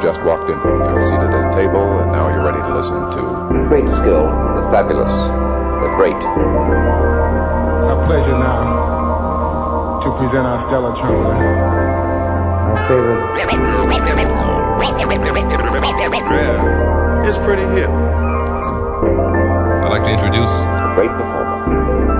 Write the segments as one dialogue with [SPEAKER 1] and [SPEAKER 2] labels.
[SPEAKER 1] you've just walked in. You're seated at a table, and now you're ready to listen to.
[SPEAKER 2] Great skill, the fabulous, the great.
[SPEAKER 3] It's our pleasure now to present our stellar trumpeter. Our favorite.
[SPEAKER 4] Yeah, it's pretty hip.
[SPEAKER 5] I'd like to introduce
[SPEAKER 2] A great performer.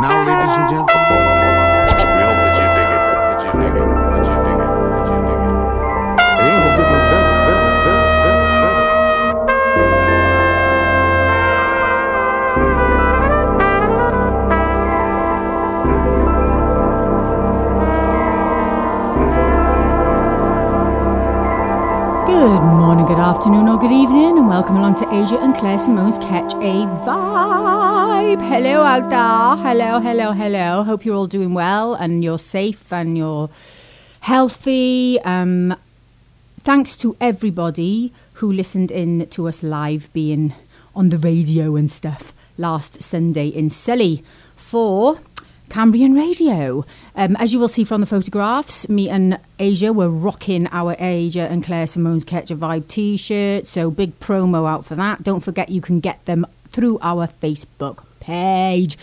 [SPEAKER 4] Now,
[SPEAKER 6] welcome along to Aja and Claire Simone's Ketch a Vibe. Hello out there. Hello, hello, hello. Hope you're all doing well and you're safe and you're healthy. Um, thanks to everybody who listened in to us live being on the radio and stuff last Sunday in Selly for Cambrian Radio. Um, as you will see from the photographs, me and Aja were rocking our Aja and Claire Simone's Ketch a Vibe t shirt. So big promo out for that. Don't forget you can get them through our Facebook page.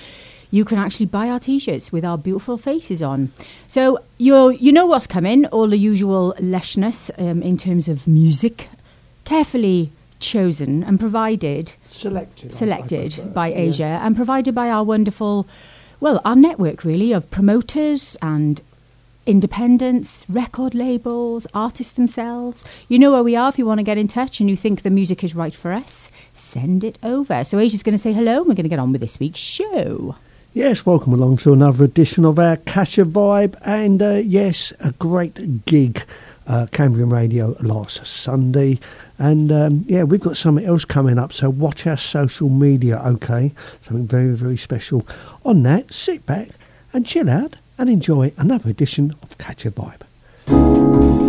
[SPEAKER 6] You can actually buy our t-shirts with our beautiful faces on. So you you know what's coming. All the usual leshness um, in terms of music, carefully chosen and provided
[SPEAKER 7] Selected.
[SPEAKER 6] selected by Aja and provided by our wonderful, well, our network really of promoters and independents, record labels, artists themselves. You know where we are if you want to get in touch and you think the music is right for us. Send it over. So Aja's going to say hello and we're going to get on with this week's show.
[SPEAKER 7] Yes, welcome along to another edition of our Ketch a Vibe, and uh, yes, a great gig, uh, Cambrian Radio last Sunday, and um, yeah, we've got something else coming up. So watch our social media, okay? Something very, very special. On that, sit back and chill out and enjoy another edition of Ketch a Vibe.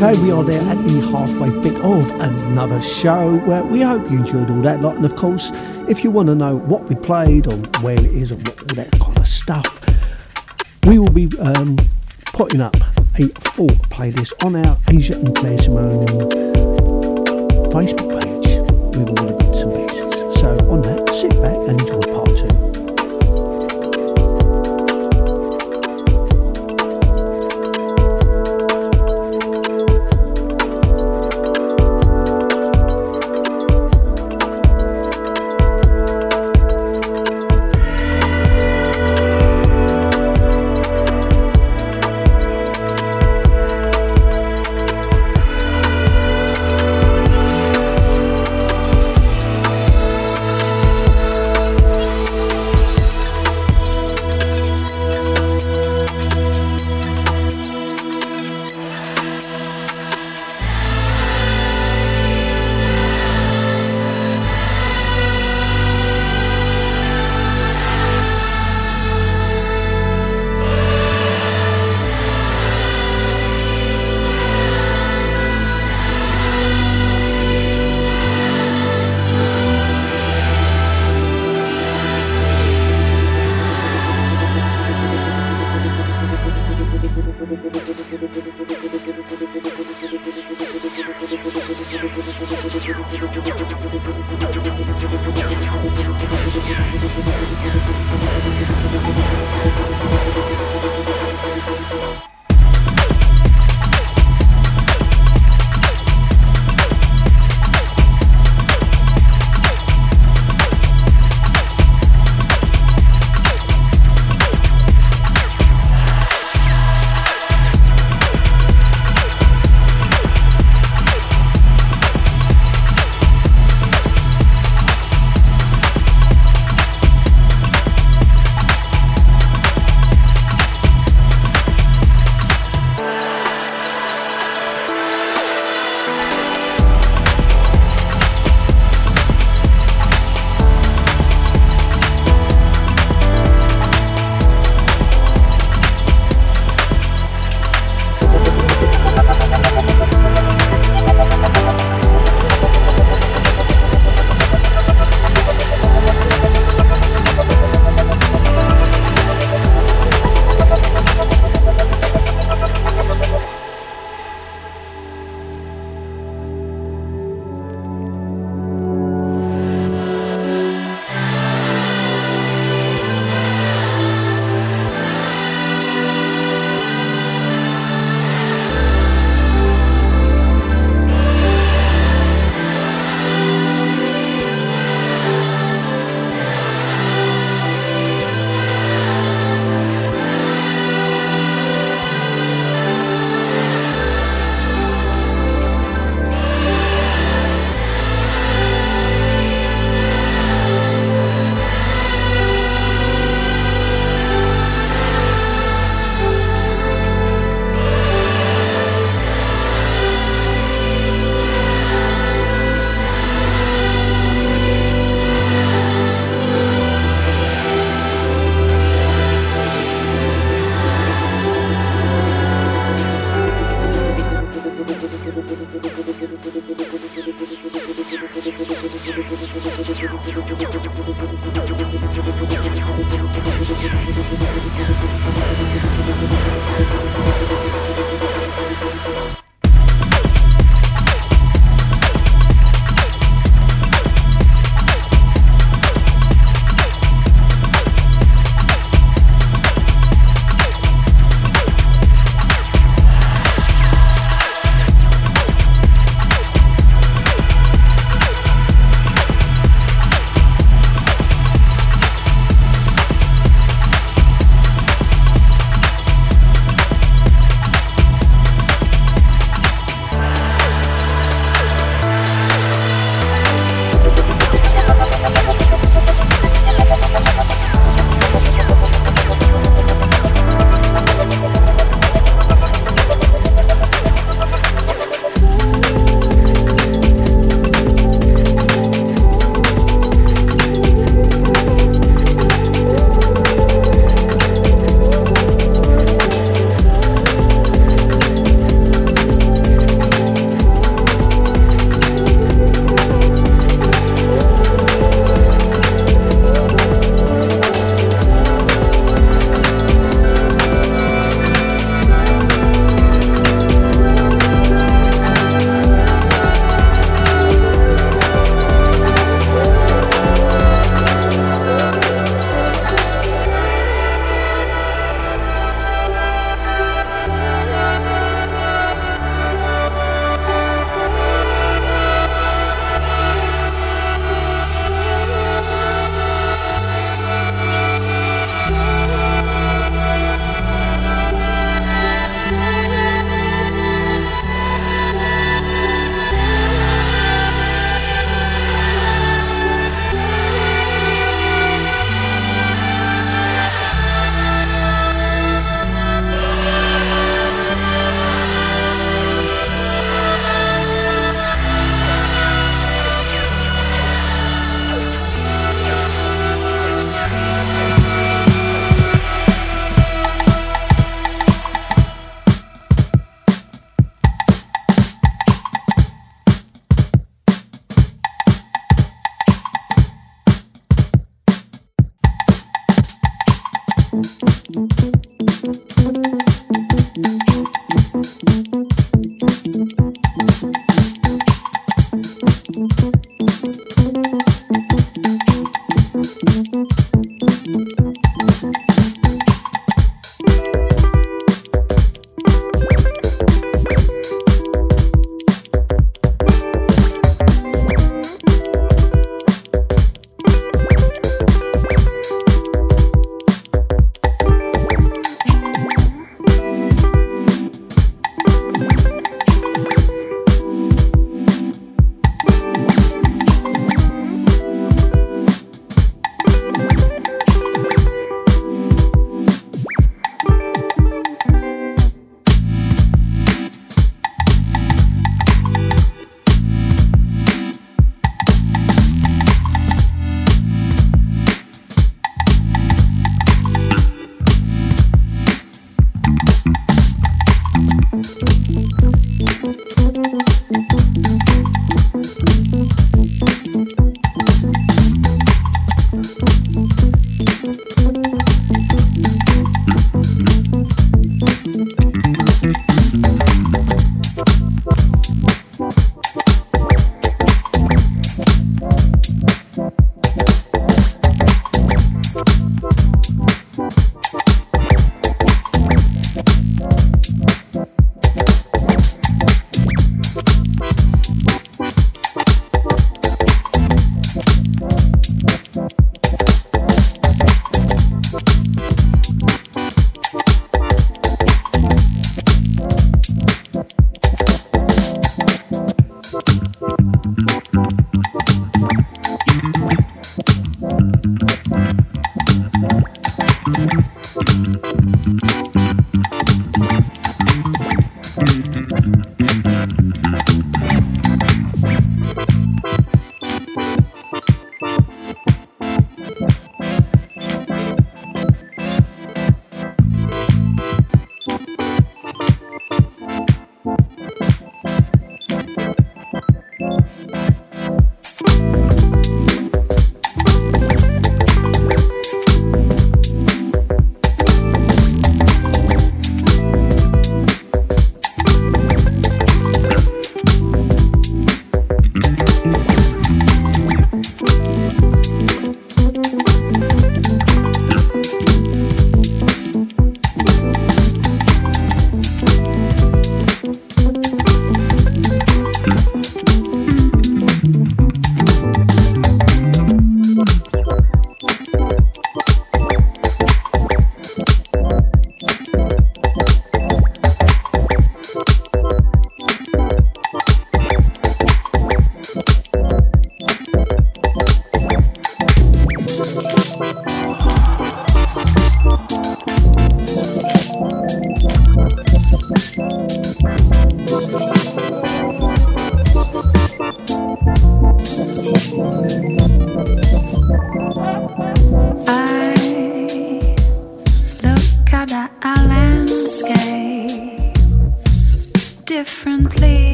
[SPEAKER 7] Okay, we are there at the halfway bit of another show. Where we hope you enjoyed all that lot. And of course, if you want to know what we played or where it is or what, all that kind of stuff, we will be um, putting up a full playlist on our Aja and Claire Simone Facebook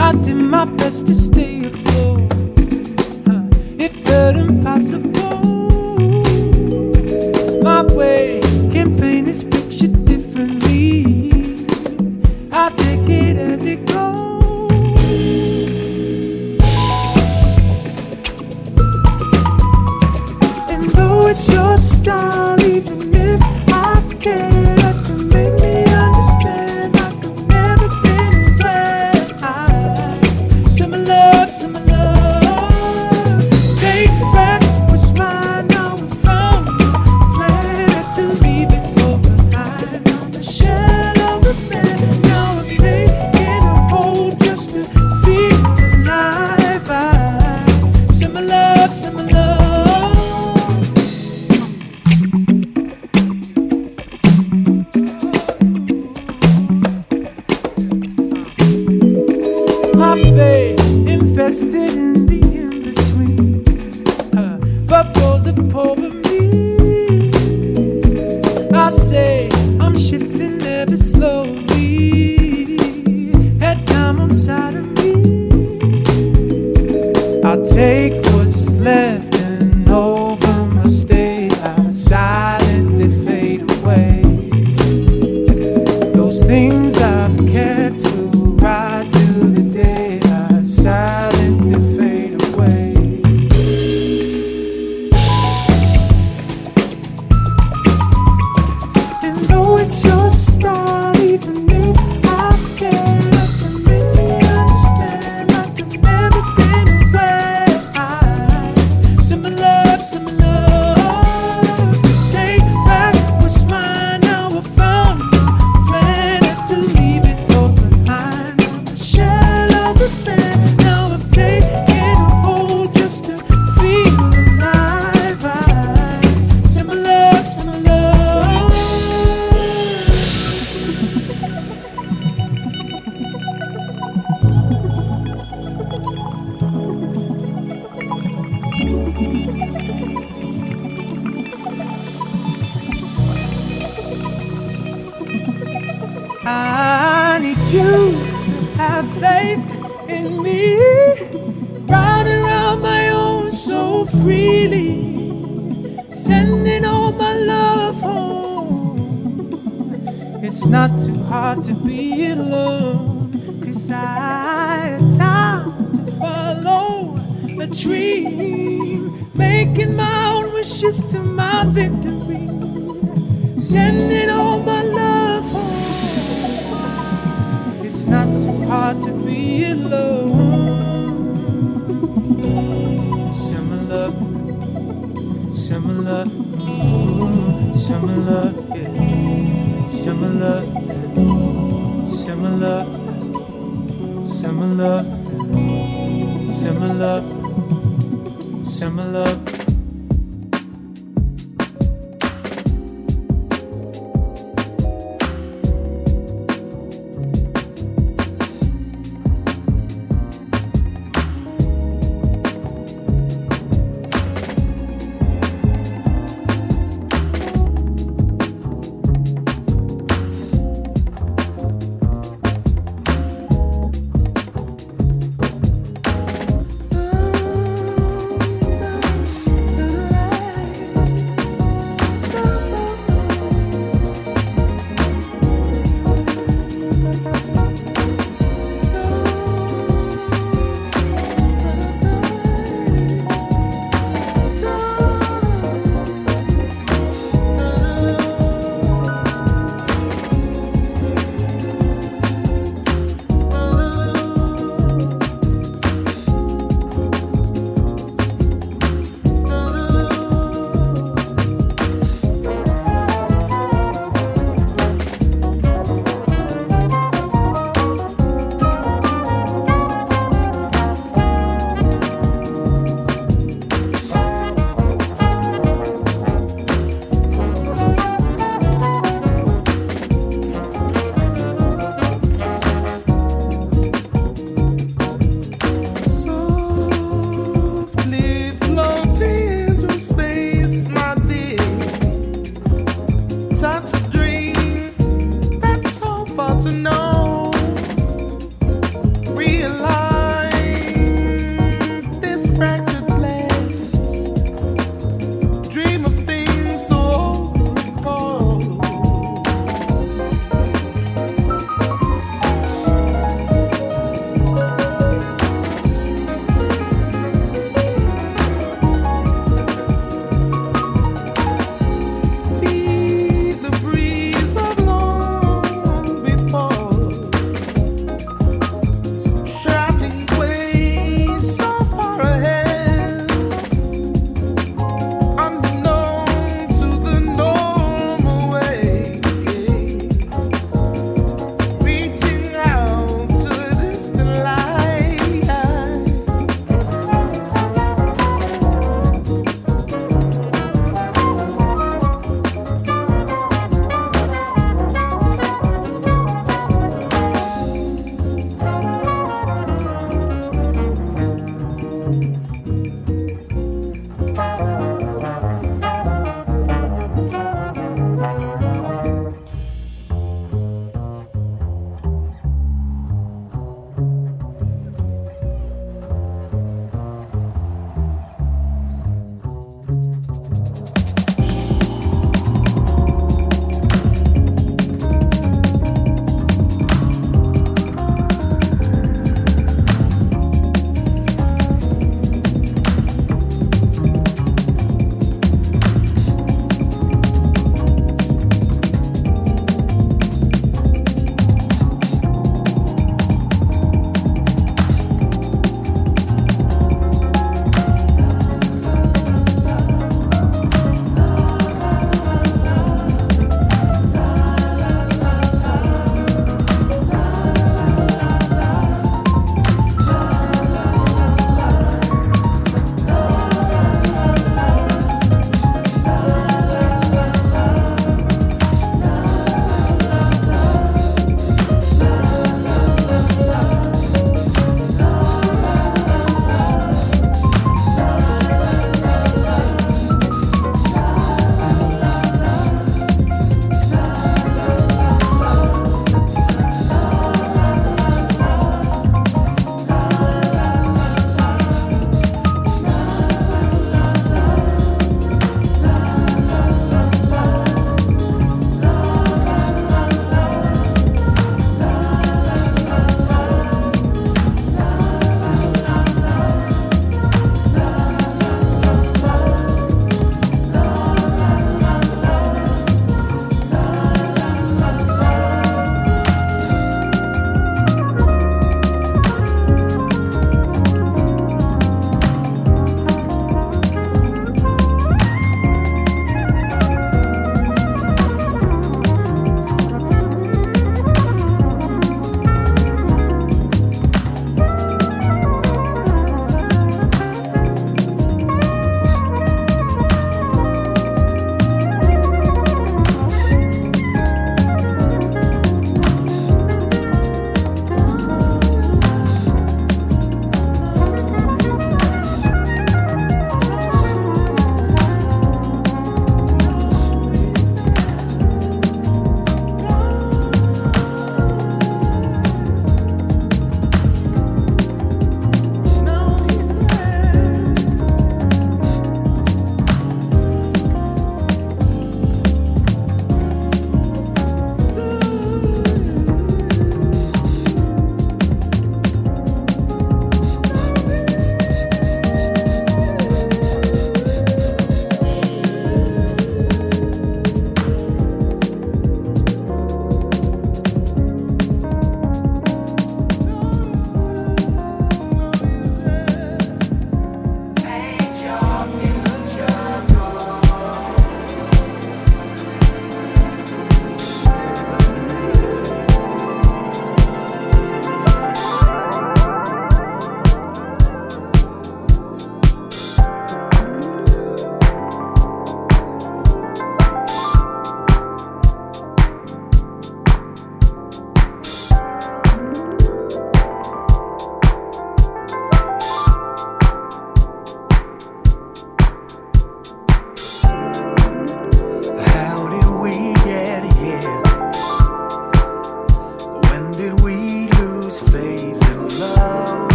[SPEAKER 8] I
[SPEAKER 9] did my best to stay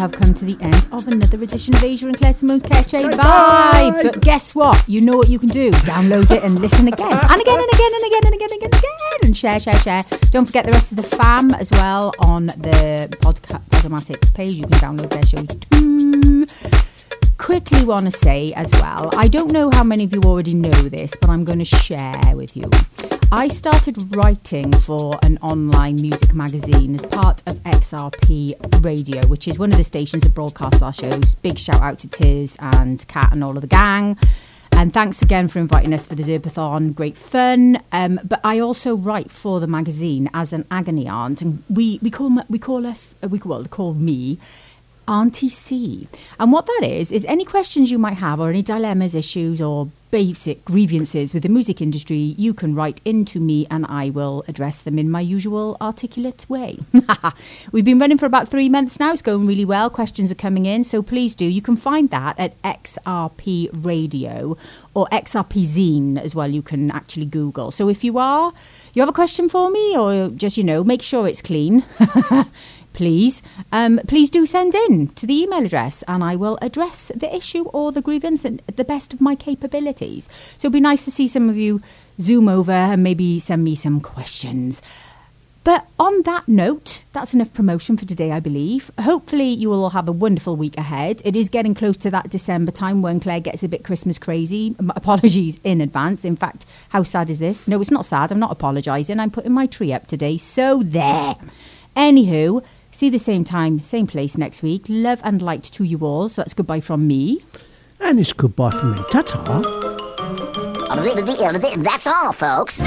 [SPEAKER 9] have
[SPEAKER 6] come to the end of another edition of Aja and Claire Simone's a Vibe.
[SPEAKER 7] Vibe.
[SPEAKER 6] But guess what? You know what you can do. Download it and listen again and again and again and again and again and again and again and share, share, share. Don't forget the rest of the fam as well on the podcast Podomatic page. You can download their shows too. Quickly want to say as well, I don't know how many of you already know this, but I'm going to share with you. I started writing for an online music magazine as part of XRP Radio, which is one of the stations that broadcasts our shows. Big shout out to Tiz and Kat and all of the gang. And thanks again for inviting us for the Zerbathon. Great fun. Um, but I also write for the magazine as an agony aunt, and we, we call we call us uh, we call, well, call me Auntie C. And what that is, is any questions you might have or any dilemmas, issues, or basic grievances with the music industry, you can write into me and I will address them in my usual articulate way. We've been running for about three months now. It's going really well. Questions are coming in. So please do. You can find that at XRP Radio or XRP Zine as well. You can actually Google. So if you are, you have a question for me or just, you know, make sure it's clean. please, um, please do send in to the email address and I will address the issue or the grievance at the best of my capabilities. So it'd be nice to see some of you zoom over and maybe send me some questions. But on that note, that's enough promotion for today, I believe. Hopefully, you will all have a wonderful week ahead. It is getting close to that December time when Claire gets a bit Christmas crazy. Apologies in advance. In fact, how sad is this? No, it's not sad. I'm not apologising. I'm putting my tree up today. So, there. Anywho, see the same time, same place next week. Love and light to you all. So, that's goodbye from me.
[SPEAKER 7] And it's goodbye from me. Ta ta.
[SPEAKER 10] That's all, folks.